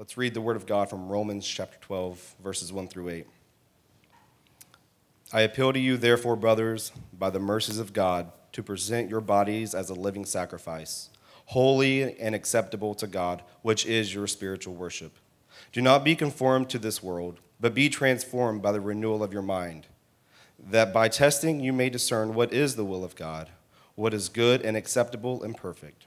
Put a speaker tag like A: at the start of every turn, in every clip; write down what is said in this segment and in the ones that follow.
A: Let's read the word of God from Romans chapter 12, verses 1 through 8. I appeal to you, therefore, brothers, by the mercies of God, to present your bodies as a living sacrifice, holy and acceptable to God, which is your spiritual worship. Do not be conformed to this world, but be transformed by the renewal of your mind, that by testing you may discern what is the will of God, what is good and acceptable and perfect.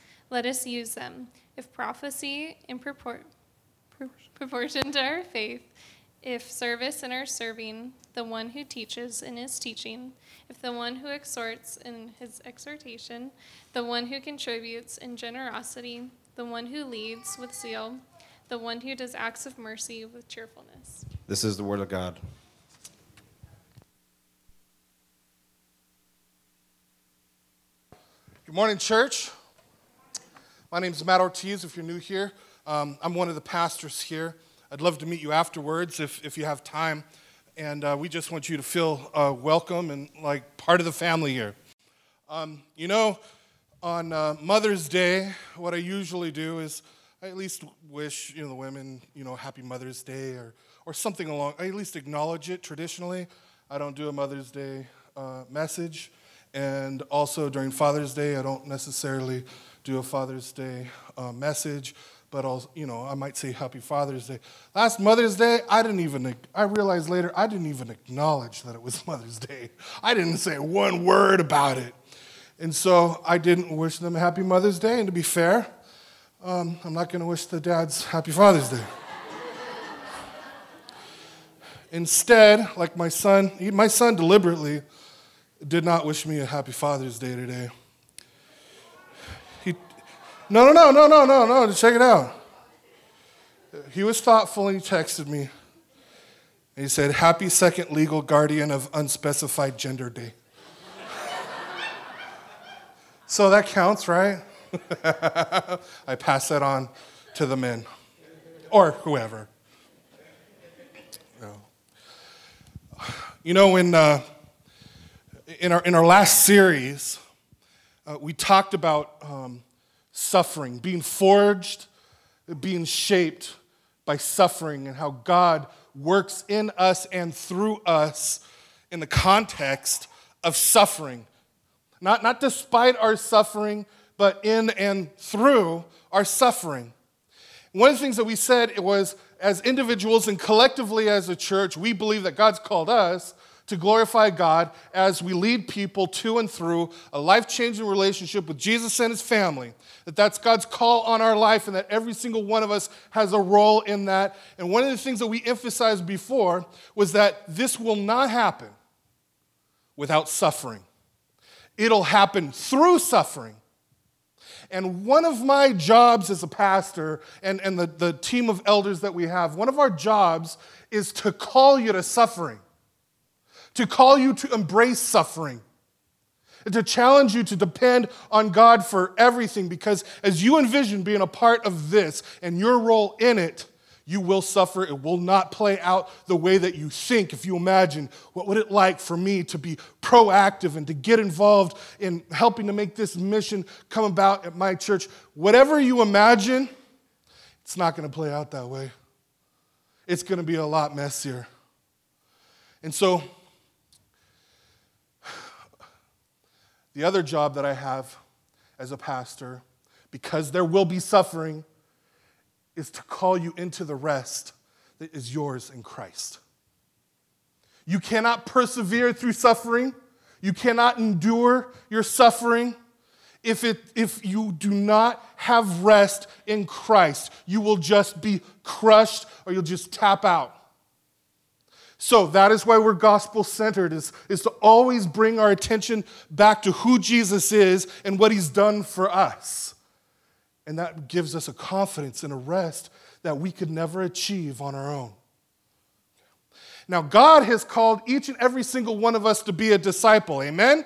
B: Let us use them. If prophecy in propor- proportion to our faith, if service in our serving, the one who teaches in his teaching, if the one who exhorts in his exhortation, the one who contributes in generosity, the one who leads with zeal, the one who does acts of mercy with cheerfulness.
A: This is the word of God.
C: Good morning, church. My name is Matt Ortiz, if you're new here. Um, I'm one of the pastors here. I'd love to meet you afterwards if, if you have time and uh, we just want you to feel uh, welcome and like part of the family here. Um, you know, on uh, Mother's Day, what I usually do is I at least wish you know the women you know Happy Mother's Day or or something along. I at least acknowledge it traditionally. I don't do a Mother's Day uh, message, and also during Father's Day, I don't necessarily do a Father's Day uh, message but I'll, you know, I might say Happy Father's Day. Last Mother's Day, I didn't even, I realized later, I didn't even acknowledge that it was Mother's Day. I didn't say one word about it. And so I didn't wish them a Happy Mother's Day. And to be fair, um, I'm not going to wish the dads Happy Father's Day. Instead, like my son, he, my son deliberately did not wish me a Happy Father's Day today. No, no, no, no, no, no, no. Check it out. He was thoughtful and he texted me. And he said, Happy second legal guardian of unspecified gender day. so that counts, right? I pass that on to the men or whoever. You know, in, uh, in, our, in our last series, uh, we talked about um, suffering, being forged, being shaped by suffering, and how God works in us and through us in the context of suffering. Not, not despite our suffering, but in and through our suffering. One of the things that we said it was as individuals and collectively as a church, we believe that God's called us to glorify God as we lead people to and through a life changing relationship with Jesus and his family. That that's God's call on our life and that every single one of us has a role in that. And one of the things that we emphasized before was that this will not happen without suffering, it'll happen through suffering. And one of my jobs as a pastor and, and the, the team of elders that we have, one of our jobs is to call you to suffering to call you to embrace suffering, and to challenge you to depend on God for everything, because as you envision being a part of this and your role in it, you will suffer. It will not play out the way that you think. If you imagine, what would it like for me to be proactive and to get involved in helping to make this mission come about at my church? Whatever you imagine, it's not going to play out that way. It's going to be a lot messier. And so, The other job that I have as a pastor, because there will be suffering, is to call you into the rest that is yours in Christ. You cannot persevere through suffering. You cannot endure your suffering if, it, if you do not have rest in Christ. You will just be crushed or you'll just tap out. So that is why we're gospel centered, is, is to always bring our attention back to who Jesus is and what he's done for us. And that gives us a confidence and a rest that we could never achieve on our own. Now, God has called each and every single one of us to be a disciple. Amen?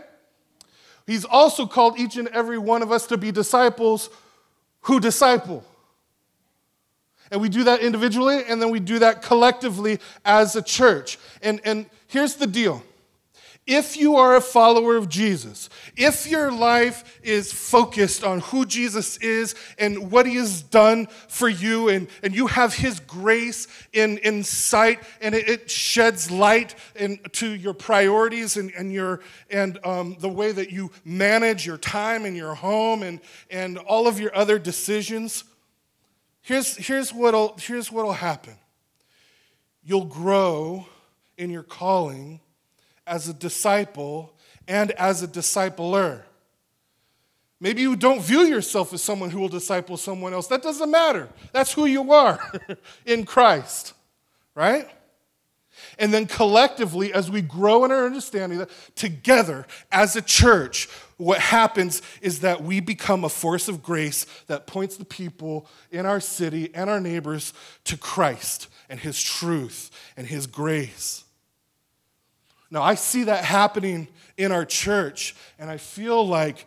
C: He's also called each and every one of us to be disciples who disciple. And we do that individually, and then we do that collectively as a church. And, and here's the deal if you are a follower of Jesus, if your life is focused on who Jesus is and what he has done for you, and, and you have his grace in, in sight, and it, it sheds light into your priorities and, and, your, and um, the way that you manage your time in your home and, and all of your other decisions, here's, here's, what'll, here's what'll happen you'll grow in your calling as a disciple and as a discipler. Maybe you don't view yourself as someone who will disciple someone else. That doesn't matter. That's who you are in Christ, right? And then collectively, as we grow in our understanding that together as a church, what happens is that we become a force of grace that points the people in our city and our neighbors to Christ and His truth and His grace. Now, I see that happening in our church, and I feel like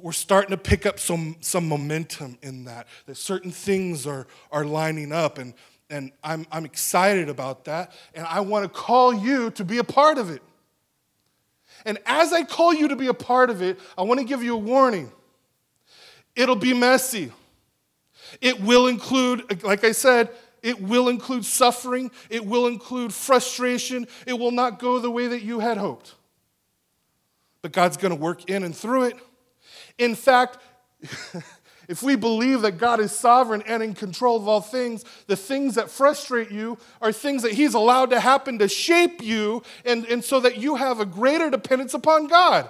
C: we're starting to pick up some, some momentum in that, that certain things are, are lining up, and, and I'm, I'm excited about that, and I want to call you to be a part of it. And as I call you to be a part of it, I want to give you a warning. It'll be messy. It will include, like I said, it will include suffering. It will include frustration. It will not go the way that you had hoped. But God's going to work in and through it. In fact, if we believe that God is sovereign and in control of all things, the things that frustrate you are things that He's allowed to happen to shape you and, and so that you have a greater dependence upon God.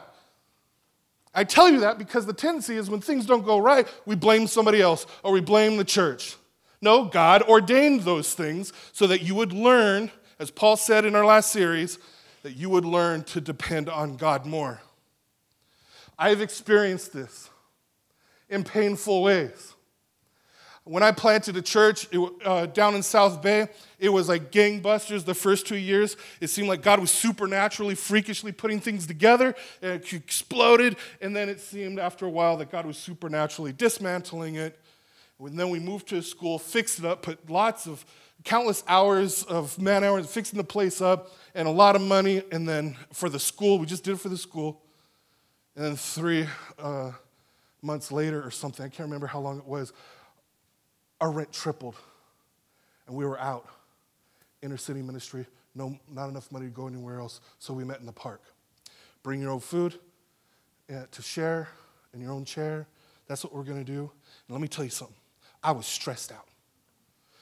C: I tell you that because the tendency is when things don't go right, we blame somebody else or we blame the church. No, God ordained those things so that you would learn, as Paul said in our last series, that you would learn to depend on God more. I've experienced this in painful ways. When I planted a church it, uh, down in South Bay, it was like gangbusters the first two years. It seemed like God was supernaturally, freakishly putting things together, and it exploded. And then it seemed after a while that God was supernaturally dismantling it and then we moved to a school, fixed it up, put lots of countless hours of man hours fixing the place up and a lot of money. And then for the school, we just did it for the school. And then three uh, months later or something, I can't remember how long it was, our rent tripled. And we were out. Inner city ministry, no, not enough money to go anywhere else. So we met in the park. Bring your own food uh, to share in your own chair. That's what we're going to do. And let me tell you something I was stressed out.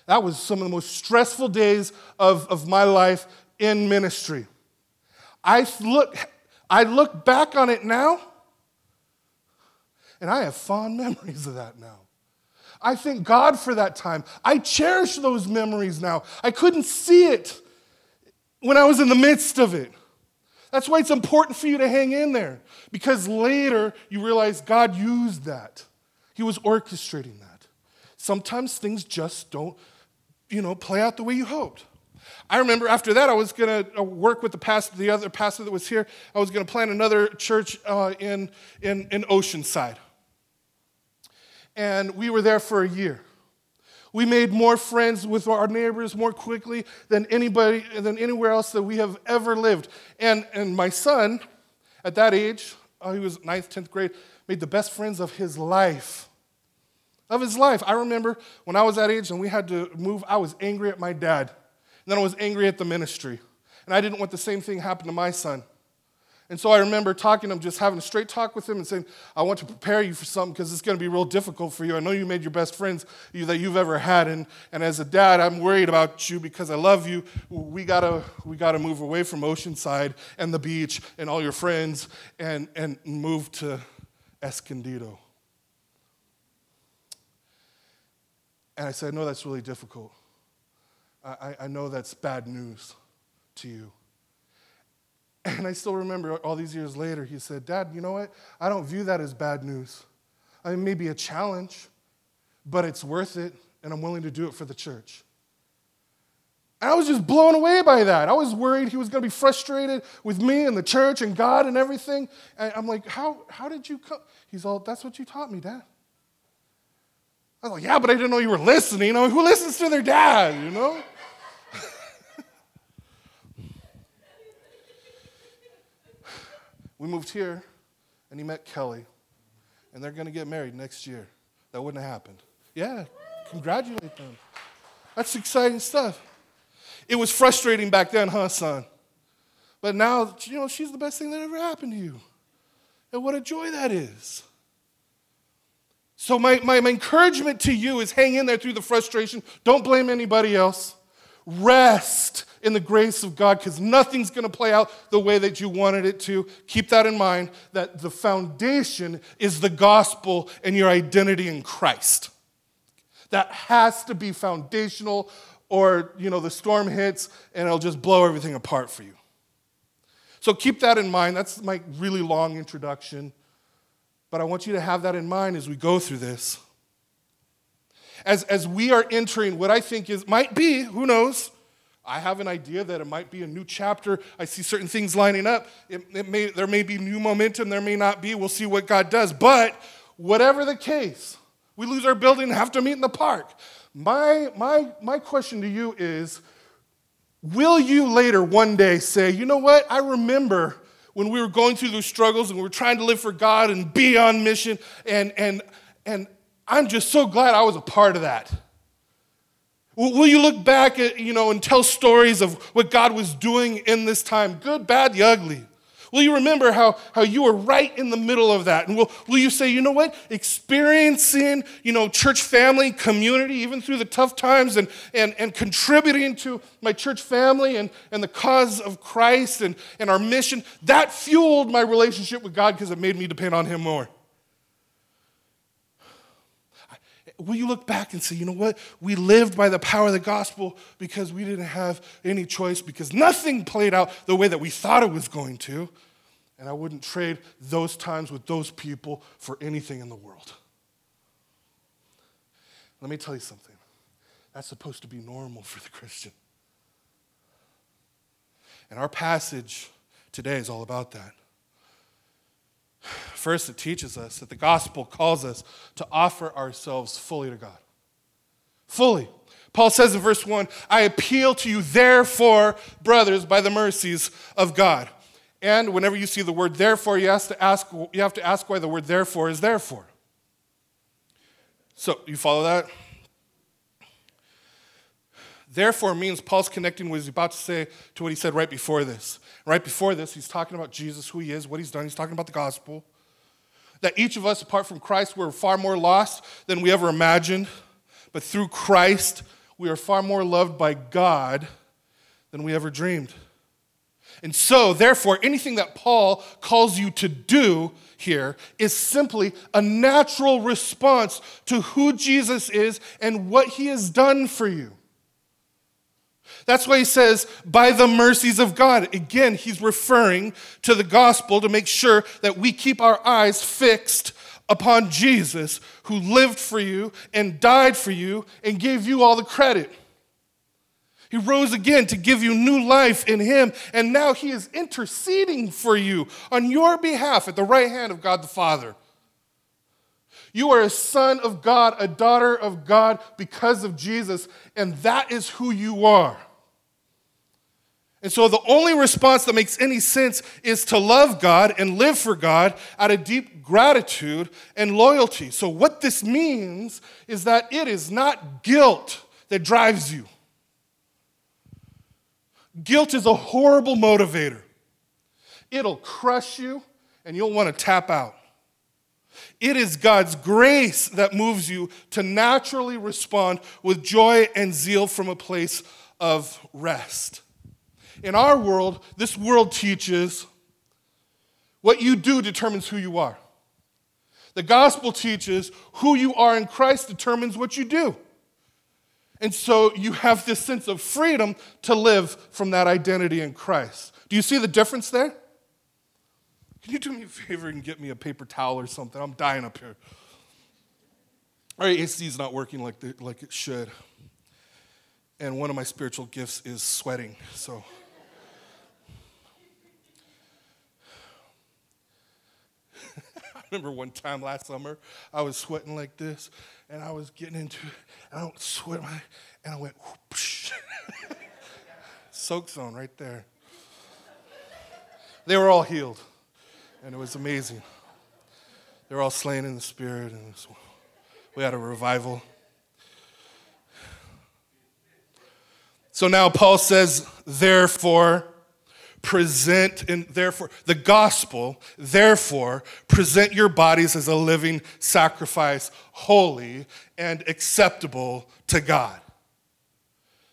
C: That was some of the most stressful days of, of my life in ministry. I look, I look back on it now, and I have fond memories of that now. I thank God for that time. I cherish those memories now. I couldn't see it when I was in the midst of it. That's why it's important for you to hang in there, because later you realize God used that. He was orchestrating that sometimes things just don't, you know, play out the way you hoped. I remember after that, I was going to uh, work with the pastor, the other pastor that was here. I was going to plant another church uh, in, in, in Oceanside. And we were there for a year. We made more friends with our neighbors more quickly than anybody, than anywhere else that we have ever lived. And, and my son, at that age, uh, he was ninth, 10th grade, made the best friends of his life of his life. I remember when I was that age and we had to move, I was angry at my dad. And then I was angry at the ministry. And I didn't want the same thing happen to my son. And so I remember talking to him, just having a straight talk with him and saying, I want to prepare you for something because it's going to be real difficult for you. I know you made your best friends that you've ever had. And, and as a dad, I'm worried about you because I love you. We got to we gotta move away from Oceanside and the beach and all your friends and, and move to Escondido. And I said, No, that's really difficult. I, I know that's bad news to you. And I still remember all these years later, he said, Dad, you know what? I don't view that as bad news. I mean, maybe a challenge, but it's worth it, and I'm willing to do it for the church. And I was just blown away by that. I was worried he was going to be frustrated with me and the church and God and everything. And I'm like, how, how did you come? He's all, that's what you taught me, Dad. I was like, yeah, but I didn't know you were listening. I mean, who listens to their dad, you know? We moved here, and he met Kelly, and they're going to get married next year. That wouldn't have happened. Yeah, congratulate them. That's exciting stuff. It was frustrating back then, huh, son? But now, you know, she's the best thing that ever happened to you. And what a joy that is. So, my, my, my, encouragement to you is hang in there through the frustration. Don't blame anybody else. Rest in the grace of God because nothing's going to play out the way that you wanted it to. Keep that in mind that the foundation is the gospel and your identity in Christ. That has to be foundational, or you know, the storm hits and it'll just blow everything apart for you. So keep that in mind. That's my really long introduction. But I want you to have that in mind as we go through this. As, as we are entering what I think is, might be, who knows? I have an idea that it might be a new chapter. I see certain things lining up. It, it may, there may be new momentum, there may not be. We'll see what God does. But whatever the case, we lose our building and have to meet in the park. My, my, my question to you is Will you later one day say, you know what? I remember when we were going through those struggles and we were trying to live for God and be on mission. And, and, and I'm just so glad I was a part of that. Will you look back at, you know, and tell stories of what God was doing in this time, good, bad, the ugly? Will you remember how, how you were right in the middle of that? And will, will you say, you know what? Experiencing, you know, church family, community, even through the tough times and, and, and contributing to my church family and, and the cause of Christ and, and our mission, that fueled my relationship with God because it made me depend on Him more. Will you look back and say, you know what? We lived by the power of the gospel because we didn't have any choice, because nothing played out the way that we thought it was going to. And I wouldn't trade those times with those people for anything in the world. Let me tell you something. That's supposed to be normal for the Christian. And our passage today is all about that. First, it teaches us that the gospel calls us to offer ourselves fully to God. Fully. Paul says in verse 1 I appeal to you, therefore, brothers, by the mercies of God. And whenever you see the word therefore, you have to ask, you have to ask why the word therefore is therefore. So, you follow that? Therefore means Paul's connecting what he's about to say to what he said right before this. Right before this, he's talking about Jesus, who he is, what he's done. He's talking about the gospel. That each of us, apart from Christ, we're far more lost than we ever imagined. But through Christ, we are far more loved by God than we ever dreamed. And so, therefore, anything that Paul calls you to do here is simply a natural response to who Jesus is and what he has done for you. That's why he says, by the mercies of God. Again, he's referring to the gospel to make sure that we keep our eyes fixed upon Jesus, who lived for you and died for you and gave you all the credit. He rose again to give you new life in Him, and now He is interceding for you on your behalf at the right hand of God the Father. You are a son of God, a daughter of God because of Jesus, and that is who you are. And so the only response that makes any sense is to love God and live for God out of deep gratitude and loyalty. So, what this means is that it is not guilt that drives you. Guilt is a horrible motivator, it'll crush you and you'll want to tap out. It is God's grace that moves you to naturally respond with joy and zeal from a place of rest. In our world, this world teaches what you do determines who you are. The gospel teaches who you are in Christ determines what you do. And so you have this sense of freedom to live from that identity in Christ. Do you see the difference there? Can you do me a favor and get me a paper towel or something? I'm dying up here. Our AC is not working like, the, like it should. And one of my spiritual gifts is sweating. So. Remember one time last summer, I was sweating like this, and I was getting into it, and I sweat my, and I went, soak zone right there. They were all healed, and it was amazing. They were all slain in the spirit, and was, we had a revival. So now Paul says, therefore, present and therefore the gospel therefore present your bodies as a living sacrifice holy and acceptable to god.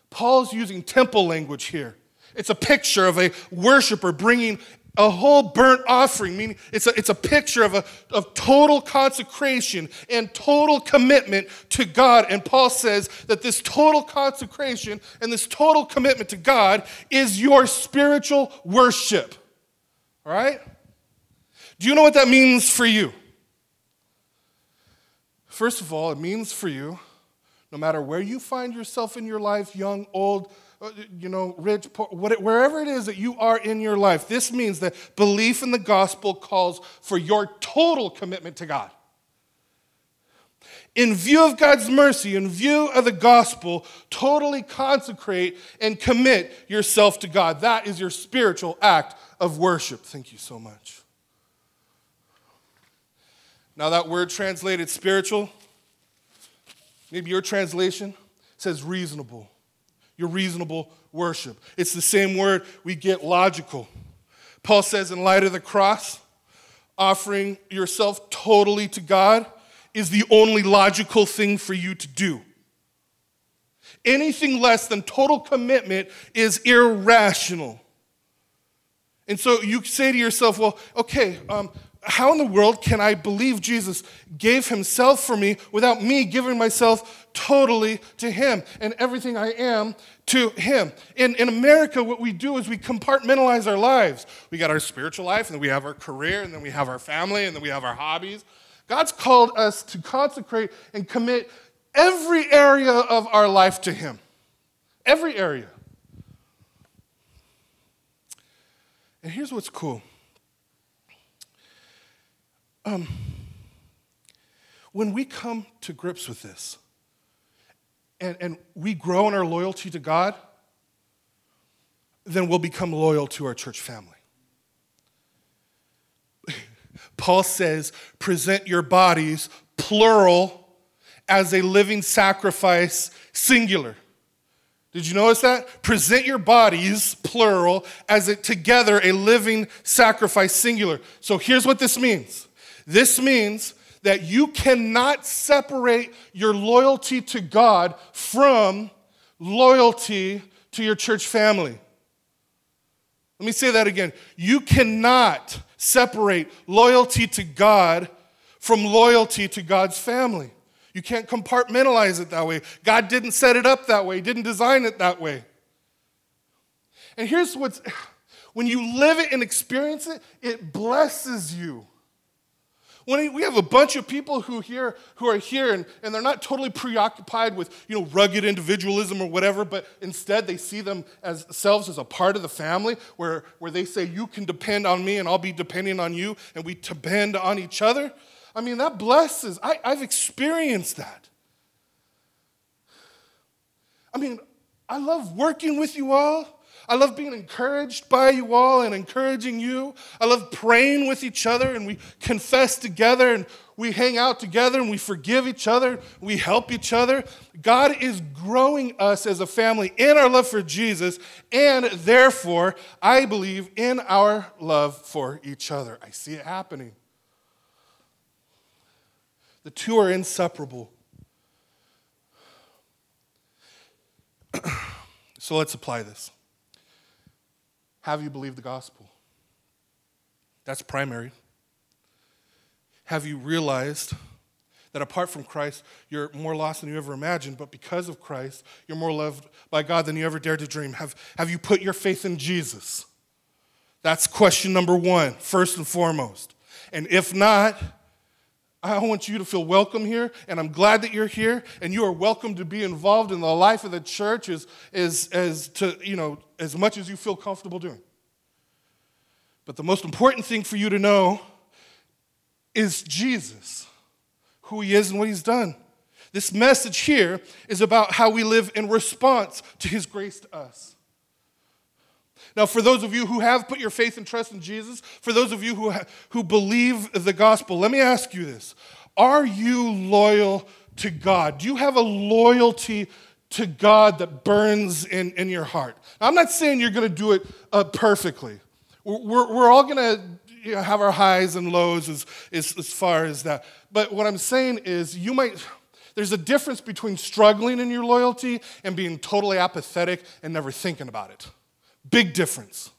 C: Paul's using temple language here. It's a picture of a worshiper bringing a whole burnt offering, meaning it's a, it's a picture of, a, of total consecration and total commitment to God. And Paul says that this total consecration and this total commitment to God is your spiritual worship. All right? Do you know what that means for you? First of all, it means for you, no matter where you find yourself in your life, young, old, Uh, you know, rich, poor, wherever it is that you are in your life, this means that belief in the gospel calls for your total commitment to God. In view of God's mercy, in view of the gospel, totally consecrate and commit yourself to God. That is your spiritual act of worship. Thank you so much. Now, that word translated spiritual, maybe your translation says reasonable your reasonable worship. It's the same word we get logical. Paul says, in light of the cross, offering yourself totally to God is the only logical thing for you to do. Anything less than total commitment is irrational. And so you say to yourself, well, okay, um, how in the world can I believe Jesus gave himself for me without me giving myself totally to him and everything I am to him? In, in America, what we do is we compartmentalize our lives. We got our spiritual life, and then we have our career, and then we have our family, and then we have our hobbies. God's called us to consecrate and commit every area of our life to him. Every area. And here's what's cool um, when we come to grips with this and, and we grow in our loyalty to God, then we'll become loyal to our church family. Paul says, present your bodies, plural, as a living sacrifice, singular. Did you notice that? Present your bodies, plural, as a, together a living sacrifice, singular. So here's what this means this means that you cannot separate your loyalty to God from loyalty to your church family. Let me say that again. You cannot separate loyalty to God from loyalty to God's family. You can't compartmentalize it that way. God didn't set it up that way, He didn't design it that way. And here's what's when you live it and experience it, it blesses you. When we have a bunch of people who, here, who are here and, and they're not totally preoccupied with you know, rugged individualism or whatever, but instead they see themselves as a part of the family where, where they say, You can depend on me and I'll be depending on you, and we depend on each other. I mean, that blesses. I, I've experienced that. I mean, I love working with you all. I love being encouraged by you all and encouraging you. I love praying with each other and we confess together and we hang out together and we forgive each other. We help each other. God is growing us as a family in our love for Jesus and therefore, I believe, in our love for each other. I see it happening. The two are inseparable. so let's apply this. Have you believed the gospel? That's primary. Have you realized that apart from Christ, you're more lost than you ever imagined, but because of Christ, you're more loved by God than you ever dared to dream? Have, have you put your faith in Jesus? That's question number one, first and foremost. And if not, I want you to feel welcome here, and I'm glad that you're here, and you are welcome to be involved in the life of the church as, as, as, to, you know, as much as you feel comfortable doing. But the most important thing for you to know is Jesus, who he is and what he's done. This message here is about how we live in response to his grace to us. Now, for those of you who have put your faith and trust in Jesus, for those of you who, ha- who believe the gospel, let me ask you this Are you loyal to God? Do you have a loyalty to God that burns in, in your heart? Now, I'm not saying you're going to do it uh, perfectly. We're, we're, all going to you know, have our highs and lows as, as, as far as that. But what I'm saying is, you might. There's a difference between struggling in your loyalty and being totally apathetic and never thinking about it. Big difference.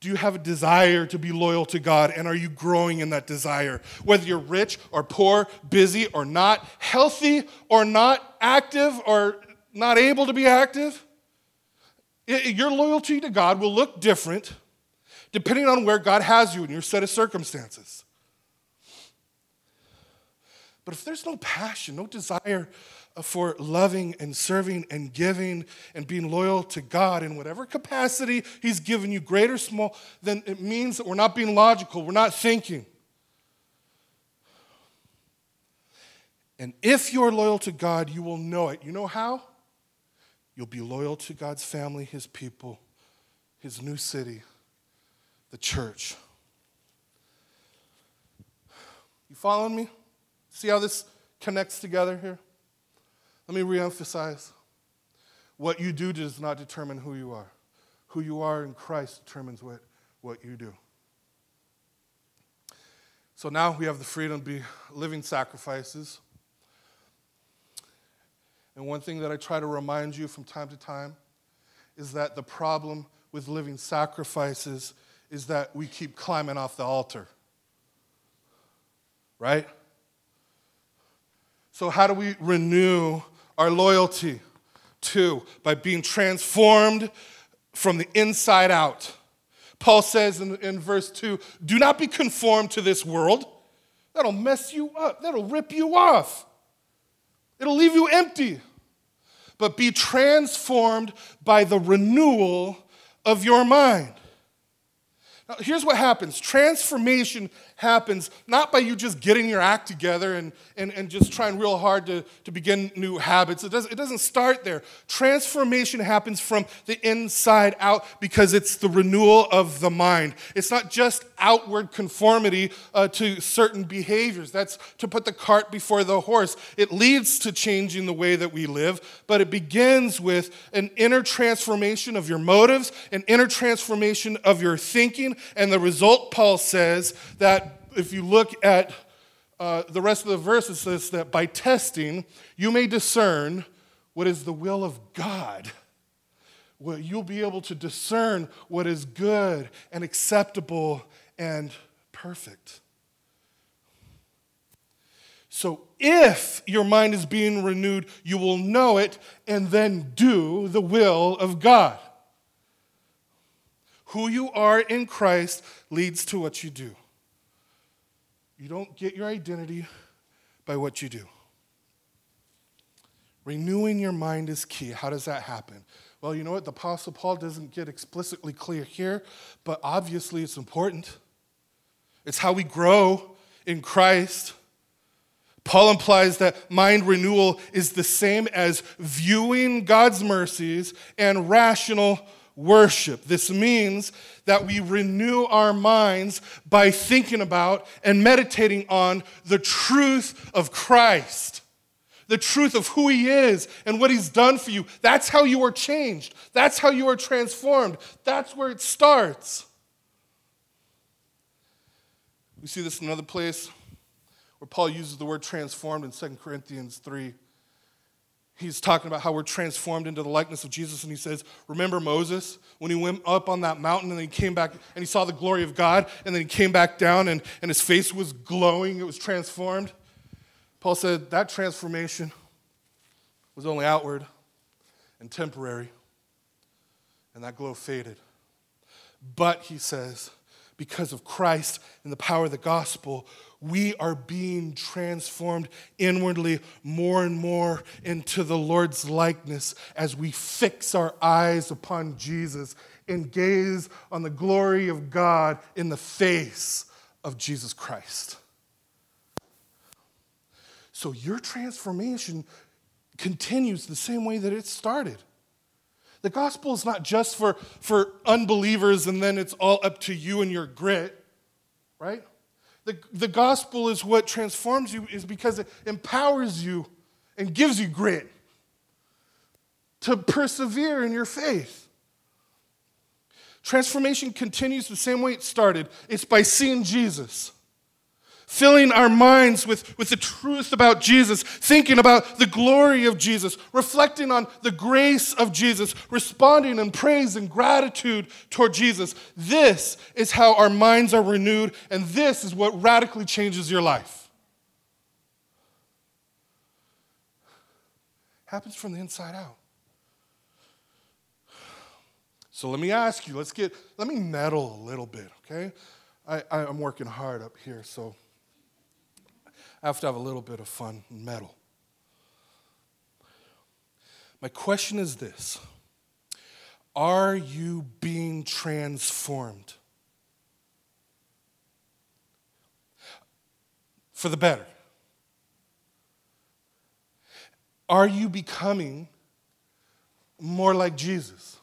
C: Do you have a desire to be loyal to God and are you growing in that desire? Whether you're rich or poor, busy or not, healthy or not, active or not able to be active, your loyalty to God will look different depending on where God has you in your set of circumstances. But if there's no passion, no desire for loving and serving and giving and being loyal to God in whatever capacity He's given you, great or small, then it means that we're not being logical, we're not thinking. And if you're loyal to God, you will know it. You know how? You'll be loyal to God's family, His people, His new city, the church. You following me? See how this connects together here? Let me reemphasize what you do does not determine who you are. Who you are in Christ determines what, what you do. So now we have the freedom to be living sacrifices. And one thing that I try to remind you from time to time is that the problem with living sacrifices is that we keep climbing off the altar. Right? So, how do we renew our loyalty. Two, by being transformed from the inside out. Paul says in, in verse 2 do not be conformed to this world. That'll mess you up, that'll rip you off, it'll leave you empty. But be transformed by the renewal of your mind. Now, here's what happens transformation happens not by you just getting your act together and, and, and just trying real hard to, to begin new habits. It, does, it doesn't start there. Transformation happens from the inside out because it's the renewal of the mind. It's not just outward conformity uh, to certain behaviors. That's to put the cart before the horse. It leads to changing the way that we live, but it begins with an inner transformation of your motives, an inner transformation of your thinking, and the result, Paul says, that if you look at uh, the rest of the verse, it says that by testing, you may discern what is the will of God. Well, you'll be able to discern what is good and acceptable and perfect. So, if your mind is being renewed, you will know it and then do the will of God. Who you are in Christ leads to what you do. You don't get your identity by what you do. Renewing your mind is key. How does that happen? Well, you know what? The Apostle Paul doesn't get explicitly clear here, but obviously it's important. It's how we grow in Christ. Paul implies that mind renewal is the same as viewing God's mercies and rational worship. This means that we renew our minds by thinking about and meditating on the truth of Christ, the truth of who He is and what He's done for you. That's how you are changed, that's how you are transformed, that's where it starts. We see this in another place where Paul uses the word transformed in 2 Corinthians 3 he's talking about how we're transformed into the likeness of Jesus. And he says, Remember Moses when he went up on that mountain and he came back and he saw the glory of God and then he came back down and, and his face was glowing, it was transformed. Paul said that transformation was only outward and temporary, and that glow faded. But, he says, because of Christ and the power of the gospel, we are being transformed inwardly more and more into the Lord's likeness as we fix our eyes upon Jesus and gaze on the glory of God in the face of Jesus Christ. So your transformation continues the same way that it started. The gospel is not just for, for unbelievers and then it's all up to you and your grit, right? The, the gospel is what transforms you, is because it empowers you and gives you grit to persevere in your faith. Transformation continues the same way it started it's by seeing Jesus filling our minds with, with the truth about Jesus, thinking about the glory of Jesus, reflecting on the grace of Jesus, responding in praise and gratitude toward Jesus. This is how our minds are renewed, and this is what radically changes your life. Happens from the inside out. So let me ask you, let's get, let me meddle a little bit, okay? I, I'm working hard up here, so I have to have a little bit of fun and meddle. My question is this Are you being transformed? For the better? Are you becoming more like Jesus?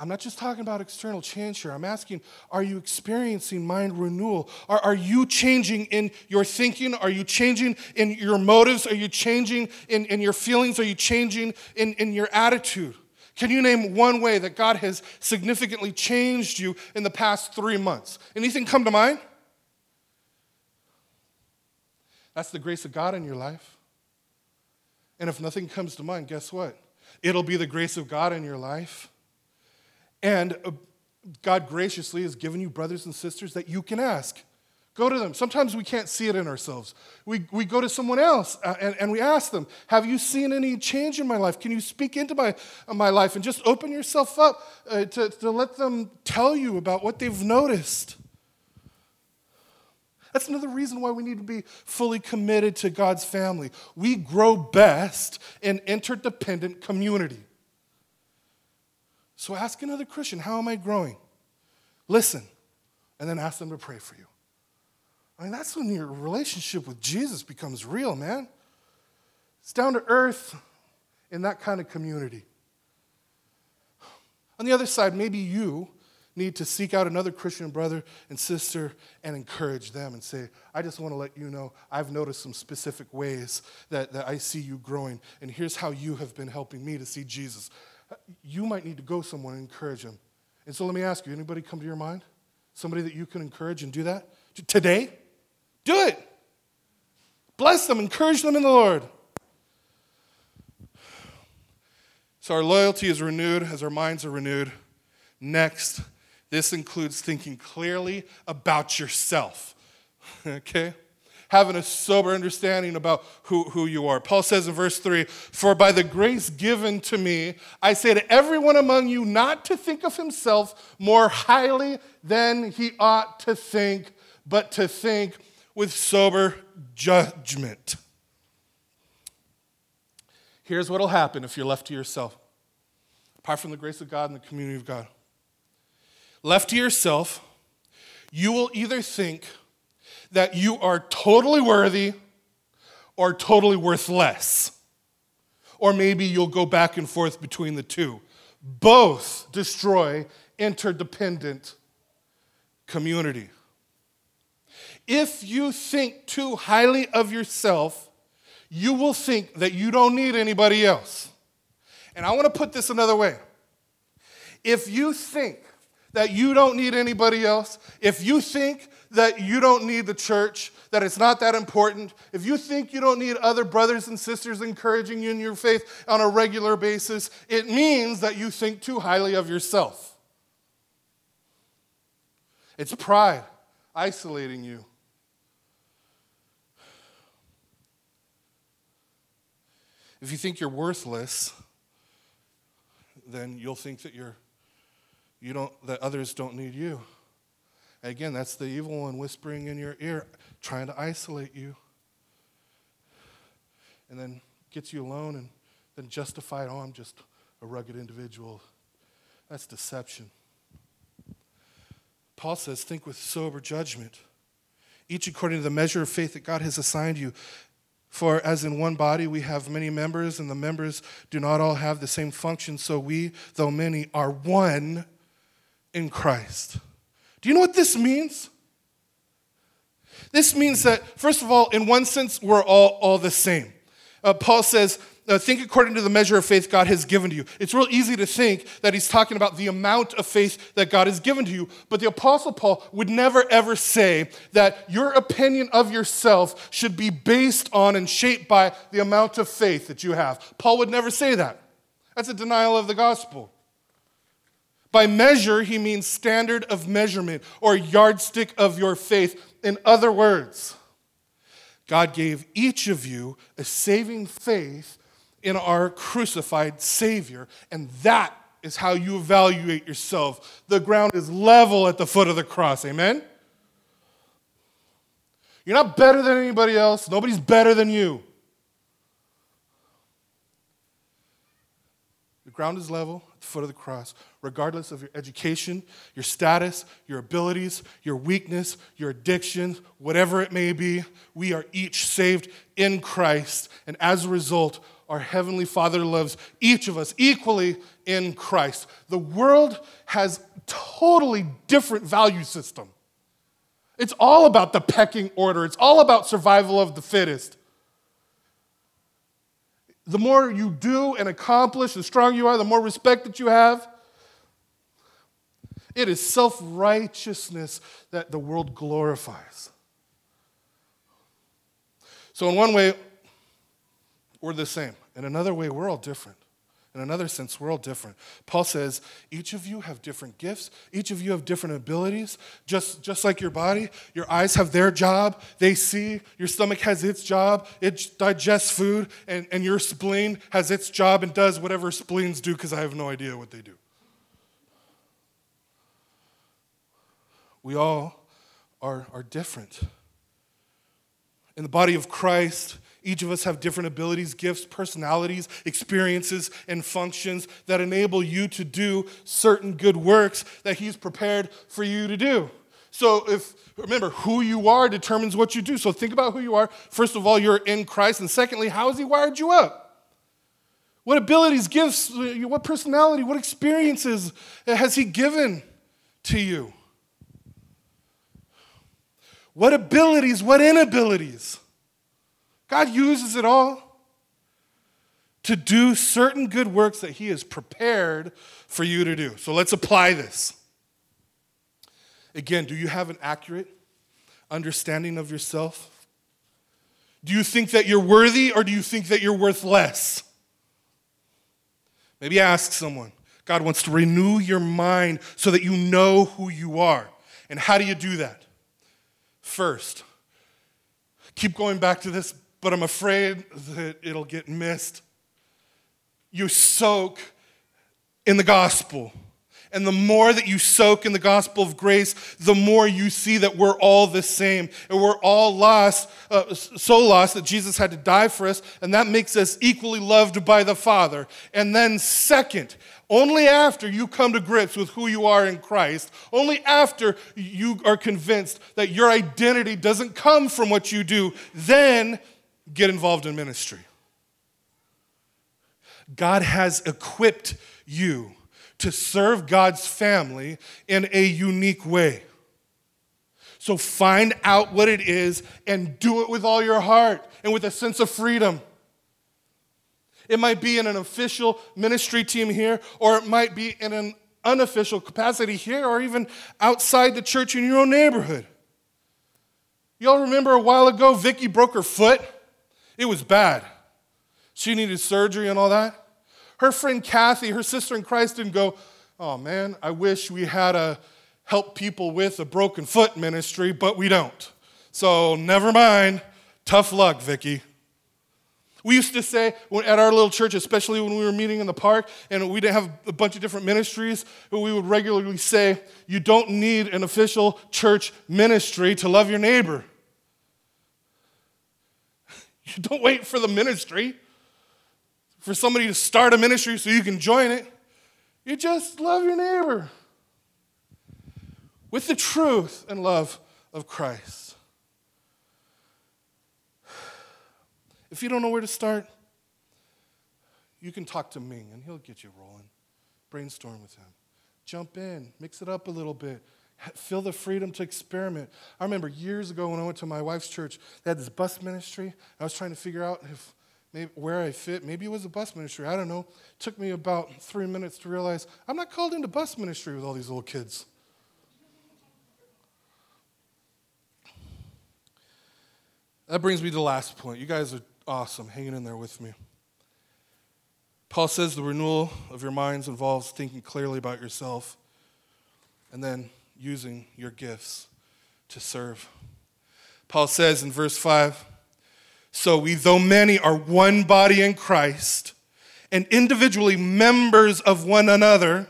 C: I'm not just talking about external change here. I'm asking, are you experiencing mind renewal? Are, are you changing in your thinking? Are you changing in your motives? Are you changing in, in your feelings? Are you changing in, in your attitude? Can you name one way that God has significantly changed you in the past three months? Anything come to mind? That's the grace of God in your life. And if nothing comes to mind, guess what? It'll be the grace of God in your life and uh, God graciously has given you brothers and sisters that you can ask. Go to them. Sometimes we can't see it in ourselves. We, we go to someone else uh, and, and we ask them, Have you seen any change in my life? Can you speak into my, uh, my life? And just open yourself up uh, to, to let them tell you about what they've noticed. That's another reason why we need to be fully committed to God's family. We grow best in interdependent community. So ask another Christian, How am I growing? Listen, and then ask them to pray for you. I mean, that's when your relationship with Jesus becomes real, man. It's down to earth in that kind of community. On the other side, maybe you need to seek out another Christian brother and sister and encourage them and say, I just want to let you know I've noticed some specific ways that, that I see you growing, and here's how you have been helping me to see Jesus you might need to go somewhere and encourage them. And so let me ask you anybody come to your mind? Somebody that you can encourage and do that? Today? Do it. Bless them, encourage them in the Lord. So our loyalty is renewed as our minds are renewed. Next, this includes thinking clearly about yourself. okay? Having a sober understanding about who, who you are. Paul says in verse 3 For by the grace given to me, I say to everyone among you not to think of himself more highly than he ought to think, but to think with sober judgment. Here's what will happen if you're left to yourself, apart from the grace of God and the community of God. Left to yourself, you will either think that you are totally worthy or totally worthless. Or maybe you'll go back and forth between the two. Both destroy interdependent community. If you think too highly of yourself, you will think that you don't need anybody else. And I want to put this another way. If you think that you don't need anybody else, if you think that you don't need the church, that it's not that important, if you think you don't need other brothers and sisters encouraging you in your faith on a regular basis, it means that you think too highly of yourself. It's pride isolating you. If you think you're worthless, then you'll think that you're you don't, that others don't need you. Again, that's the evil one whispering in your ear, trying to isolate you. And then gets you alone and then justified, oh, I'm just a rugged individual. That's deception. Paul says, think with sober judgment, each according to the measure of faith that God has assigned you. For as in one body we have many members, and the members do not all have the same function, so we, though many, are one in Christ. Do you know what this means? This means that, first of all, in one sense, we're all, all the same. Uh, Paul says, uh, think according to the measure of faith God has given to you. It's real easy to think that he's talking about the amount of faith that God has given to you, but the Apostle Paul would never ever say that your opinion of yourself should be based on and shaped by the amount of faith that you have. Paul would never say that. That's a denial of the gospel. By measure, he means standard of measurement or yardstick of your faith. In other words, God gave each of you a saving faith in our crucified Savior, and that is how you evaluate yourself. The ground is level at the foot of the cross. Amen? You're not better than anybody else, nobody's better than you. The ground is level at the foot of the cross, regardless of your education, your status, your abilities, your weakness, your addictions, whatever it may be. We are each saved in Christ, and as a result, our Heavenly Father loves each of us equally in Christ. The world has totally different value system. It's all about the pecking order. It's all about survival of the fittest. The more you do and accomplish, the stronger you are, the more respect that you have. It is self righteousness that the world glorifies. So, in one way, we're the same. In another way, we're all different. In another sense, we're all different. Paul says, each of you have different gifts, each of you have different abilities, just, just like your body. Your eyes have their job, they see. Your stomach has its job, it digests food, and, and your spleen has its job and does whatever spleens do because I have no idea what they do. We all are, are different. In the body of Christ, each of us have different abilities, gifts, personalities, experiences, and functions that enable you to do certain good works that He's prepared for you to do. So, if remember, who you are determines what you do. So, think about who you are. First of all, you're in Christ. And secondly, how has He wired you up? What abilities, gifts, what personality, what experiences has He given to you? What abilities, what inabilities? God uses it all to do certain good works that He has prepared for you to do. So let's apply this. Again, do you have an accurate understanding of yourself? Do you think that you're worthy or do you think that you're worth less? Maybe ask someone. God wants to renew your mind so that you know who you are. And how do you do that? First, keep going back to this but I'm afraid that it'll get missed. You soak in the gospel. And the more that you soak in the gospel of grace, the more you see that we're all the same. And we're all lost, uh, so lost that Jesus had to die for us, and that makes us equally loved by the Father. And then, second, only after you come to grips with who you are in Christ, only after you are convinced that your identity doesn't come from what you do, then get involved in ministry. God has equipped you to serve God's family in a unique way. So find out what it is and do it with all your heart and with a sense of freedom. It might be in an official ministry team here, or it might be in an unofficial capacity here, or even outside the church in your own neighborhood. Y'all remember a while ago, Vicky broke her foot? It was bad. She needed surgery and all that. Her friend Kathy, her sister in Christ, didn't go, Oh man, I wish we had a help people with a broken foot ministry, but we don't. So never mind. Tough luck, Vicky. We used to say at our little church, especially when we were meeting in the park and we didn't have a bunch of different ministries, we would regularly say, You don't need an official church ministry to love your neighbor. You don't wait for the ministry, for somebody to start a ministry so you can join it. You just love your neighbor with the truth and love of Christ. If you don't know where to start, you can talk to Ming and he'll get you rolling. Brainstorm with him. Jump in, mix it up a little bit. Feel the freedom to experiment. I remember years ago when I went to my wife's church, they had this bus ministry. I was trying to figure out if maybe where I fit. Maybe it was a bus ministry. I don't know. It took me about three minutes to realize I'm not called into bus ministry with all these little kids. That brings me to the last point. You guys are awesome, hanging in there with me. Paul says the renewal of your minds involves thinking clearly about yourself and then using your gifts to serve. Paul says in verse 5 So we, though many, are one body in Christ and individually members of one another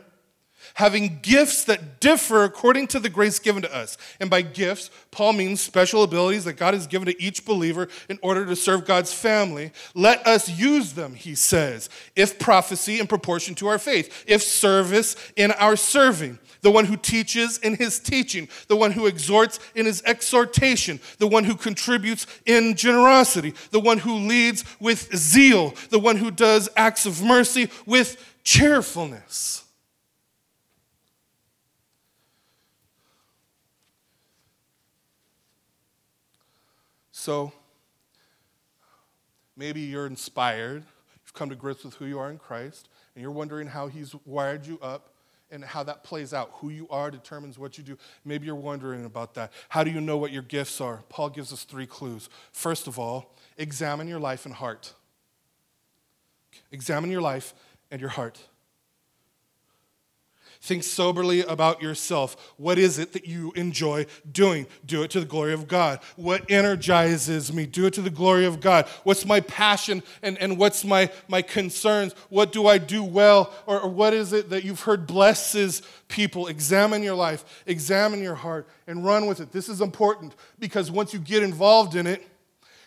C: having gifts that differ according to the grace given to us. And by gifts, Paul means special abilities that God has given to each believer in order to serve God's family. Let us use them, he says, if prophecy in proportion to our faith, if service in our serving the one who teaches in his teaching, the one who exhorts in his exhortation, the one who contributes in generosity, the one who leads with zeal, the one who does acts of mercy with cheerfulness. So maybe you're inspired, you've come to grips with who you are in Christ, and you're wondering how He's wired you up and how that plays out. Who you are determines what you do. Maybe you're wondering about that. How do you know what your gifts are? Paul gives us three clues. First of all, examine your life and heart. Examine your life and your heart. Think soberly about yourself. What is it that you enjoy doing? Do it to the glory of God. What energizes me? Do it to the glory of God. What's my passion and, and what's my, my concerns? What do I do well? Or, or what is it that you've heard blesses people? Examine your life, examine your heart, and run with it. This is important because once you get involved in it,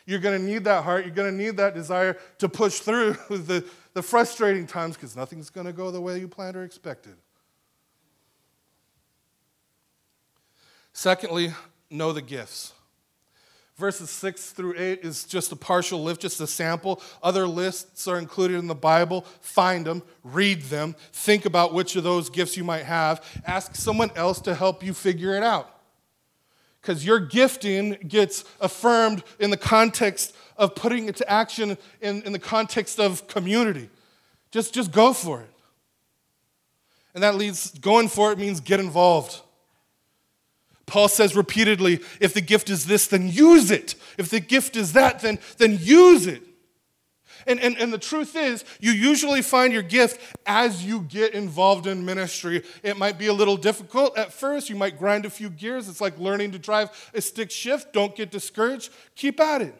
C: you're going to need that heart. You're going to need that desire to push through the, the frustrating times because nothing's going to go the way you planned or expected. Secondly, know the gifts. Verses 6 through 8 is just a partial list, just a sample. Other lists are included in the Bible. Find them, read them, think about which of those gifts you might have. Ask someone else to help you figure it out. Because your gifting gets affirmed in the context of putting it to action in, in the context of community. Just, just go for it. And that leads, going for it means get involved. Paul says repeatedly if the gift is this, then use it. If the gift is that, then, then use it. And, and, and the truth is, you usually find your gift as you get involved in ministry. It might be a little difficult at first. You might grind a few gears. It's like learning to drive a stick shift. Don't get discouraged. Keep at it.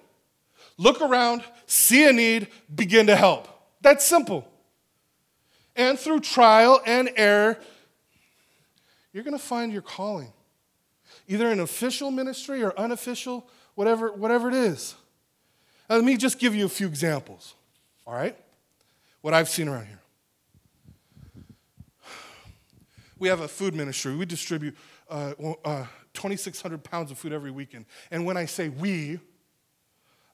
C: Look around, see a need, begin to help. That's simple. And through trial and error, you're going to find your calling either an official ministry or unofficial, whatever, whatever it is. Now, let me just give you a few examples, all right? What I've seen around here. We have a food ministry. We distribute uh, uh, 2,600 pounds of food every weekend. And when I say we,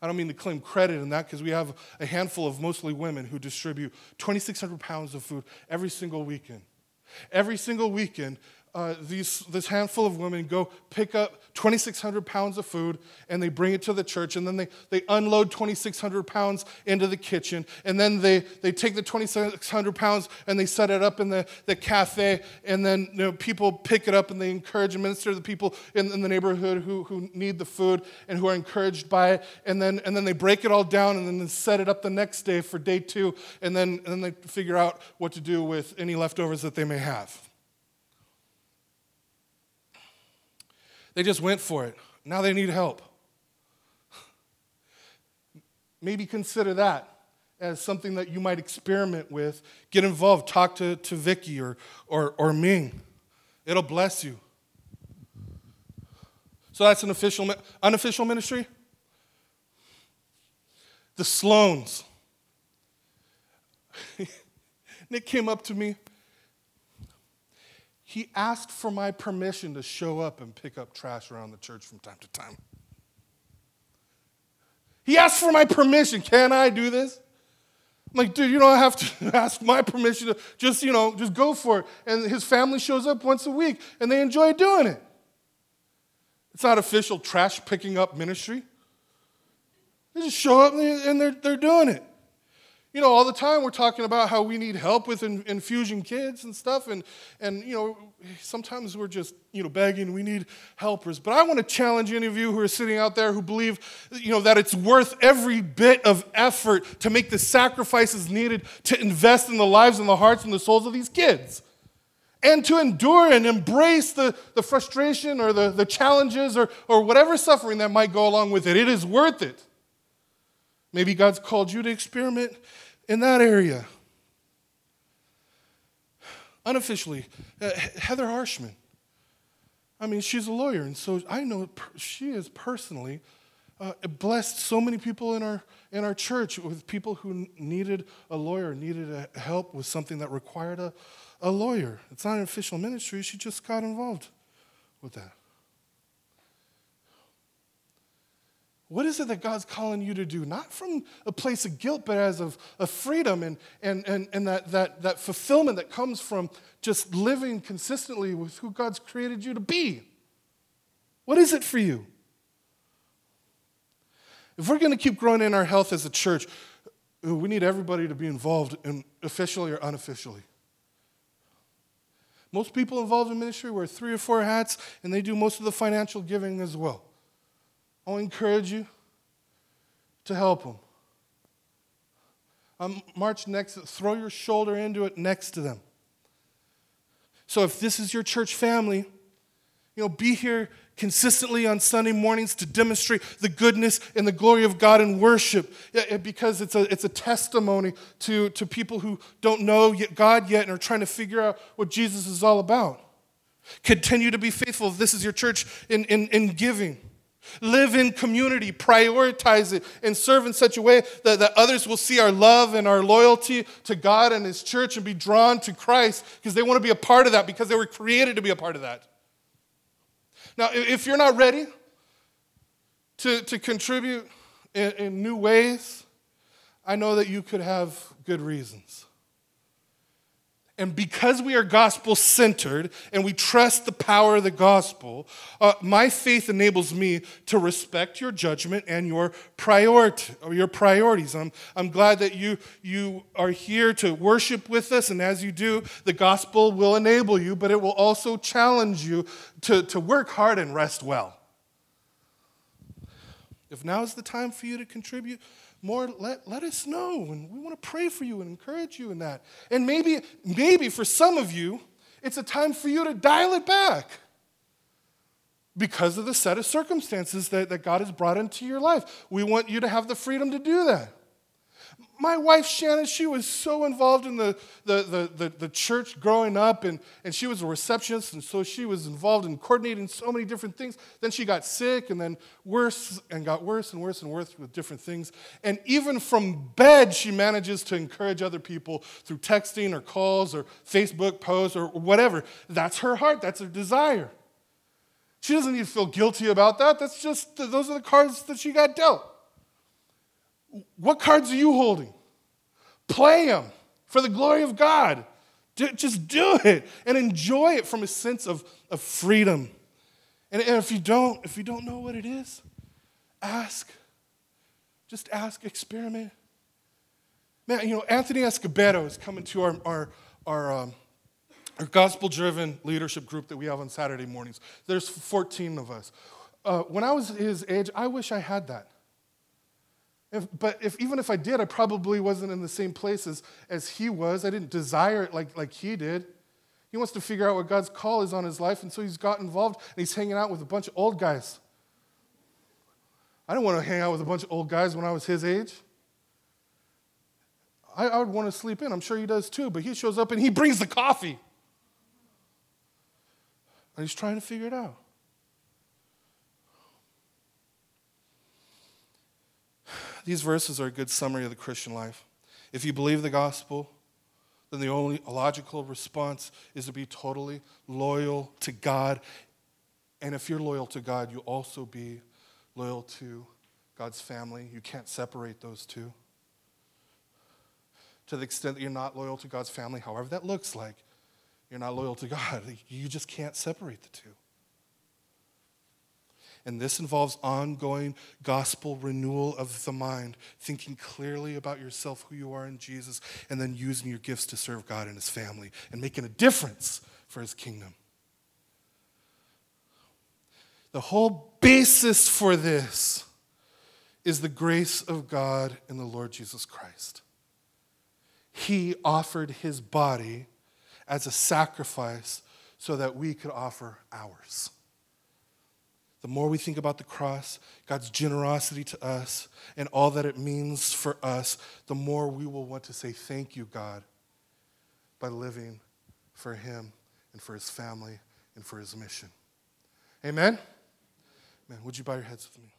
C: I don't mean to claim credit in that because we have a handful of mostly women who distribute 2,600 pounds of food every single weekend. Every single weekend, uh, these, this handful of women go pick up 2,600 pounds of food and they bring it to the church and then they, they unload 2,600 pounds into the kitchen and then they, they take the 2,600 pounds and they set it up in the, the cafe and then you know, people pick it up and they encourage and minister to the people in, in the neighborhood who, who need the food and who are encouraged by it and then, and then they break it all down and then set it up the next day for day two and then, and then they figure out what to do with any leftovers that they may have. They just went for it. Now they need help. maybe consider that as something that you might experiment with. Get involved. Talk to, to Vicky or, or, or Ming. It'll bless you. So that's an official, unofficial ministry. The Sloans. Nick came up to me. He asked for my permission to show up and pick up trash around the church from time to time. He asked for my permission. Can I do this? I'm like, dude, you don't have to ask my permission to just, you know, just go for it. And his family shows up once a week and they enjoy doing it. It's not official trash picking up ministry. They just show up and they're, they're doing it. You know, all the time we're talking about how we need help with in, infusion kids and stuff, and, and, you know, sometimes we're just, you know, begging, we need helpers. But I want to challenge any of you who are sitting out there who believe, you know, that it's worth every bit of effort to make the sacrifices needed to invest in the lives and the hearts and the souls of these kids and to endure and embrace the, the frustration or the, the challenges or, or whatever suffering that might go along with it. It is worth it. Maybe God's called you to experiment in that area. Unofficially, uh, Heather Harshman. I mean, she's a lawyer, and so I know she has personally uh, blessed so many people in our in our church with people who needed a lawyer, needed a help with something that required a, a lawyer. It's not an official ministry. She just got involved with that. What is it that God's calling you to do? Not from a place of guilt, but as of, of freedom and, and, and, and that, that, that fulfillment that comes from just living consistently with who God's created you to be. What is it for you? If we're going to keep growing in our health as a church, we need everybody to be involved in officially or unofficially. Most people involved in ministry wear three or four hats, and they do most of the financial giving as well. I'll encourage you to help them. Um, march next, throw your shoulder into it next to them. So if this is your church family, you know, be here consistently on Sunday mornings to demonstrate the goodness and the glory of God in worship because it's a, it's a testimony to, to people who don't know yet God yet and are trying to figure out what Jesus is all about. Continue to be faithful if this is your church in, in, in giving. Live in community, prioritize it, and serve in such a way that, that others will see our love and our loyalty to God and His church and be drawn to Christ because they want to be a part of that because they were created to be a part of that. Now, if you're not ready to, to contribute in, in new ways, I know that you could have good reasons. And because we are gospel centered and we trust the power of the gospel, uh, my faith enables me to respect your judgment and your priority or your priorities. I'm, I'm glad that you, you are here to worship with us, and as you do, the gospel will enable you, but it will also challenge you to, to work hard and rest well. If now is the time for you to contribute, more, let, let us know. And we want to pray for you and encourage you in that. And maybe, maybe for some of you, it's a time for you to dial it back because of the set of circumstances that, that God has brought into your life. We want you to have the freedom to do that my wife Shannon, she was so involved in the, the, the, the, the, church growing up, and, and she was a receptionist, and so she was involved in coordinating so many different things. Then she got sick, and then worse, and got worse and worse and worse with different things. And even from bed, she manages to encourage other people through texting or calls or Facebook posts or whatever. That's her heart, that's her desire. She doesn't need to feel guilty about that. That's just, those are the cards that she got dealt. What cards are you holding? Play them for the glory of God. Just do it and enjoy it from a sense of, of freedom. And, and if you don't, if you don't know what it is, ask. Just ask, experiment. Man, you know, Anthony Escobedo is coming to our, our, our, um, our gospel driven leadership group that we have on Saturday mornings. There's 14 of us. Uh, when I was his age, I wish I had that. If, but if, even if I did, I probably wasn't in the same place as, as he was. I didn't desire it like, like he did. He wants to figure out what God's call is on his life, and so he's got involved and he's hanging out with a bunch of old guys. I didn't want to hang out with a bunch of old guys when I was his age. I, I would want to sleep in. I'm sure he does too. But he shows up and he brings the coffee. And he's trying to figure it out. These verses are a good summary of the Christian life. If you believe the gospel, then the only logical response is to be totally loyal to God. And if you're loyal to God, you also be loyal to God's family. You can't separate those two. To the extent that you're not loyal to God's family, however that looks like, you're not loyal to God. You just can't separate the two. And this involves ongoing gospel renewal of the mind, thinking clearly about yourself, who you are in Jesus, and then using your gifts to serve God and His family and making a difference for His kingdom. The whole basis for this is the grace of God in the Lord Jesus Christ. He offered His body as a sacrifice so that we could offer ours. The more we think about the cross, God's generosity to us, and all that it means for us, the more we will want to say, Thank you, God, by living for Him and for His family and for His mission. Amen? Man, would you bow your heads with me?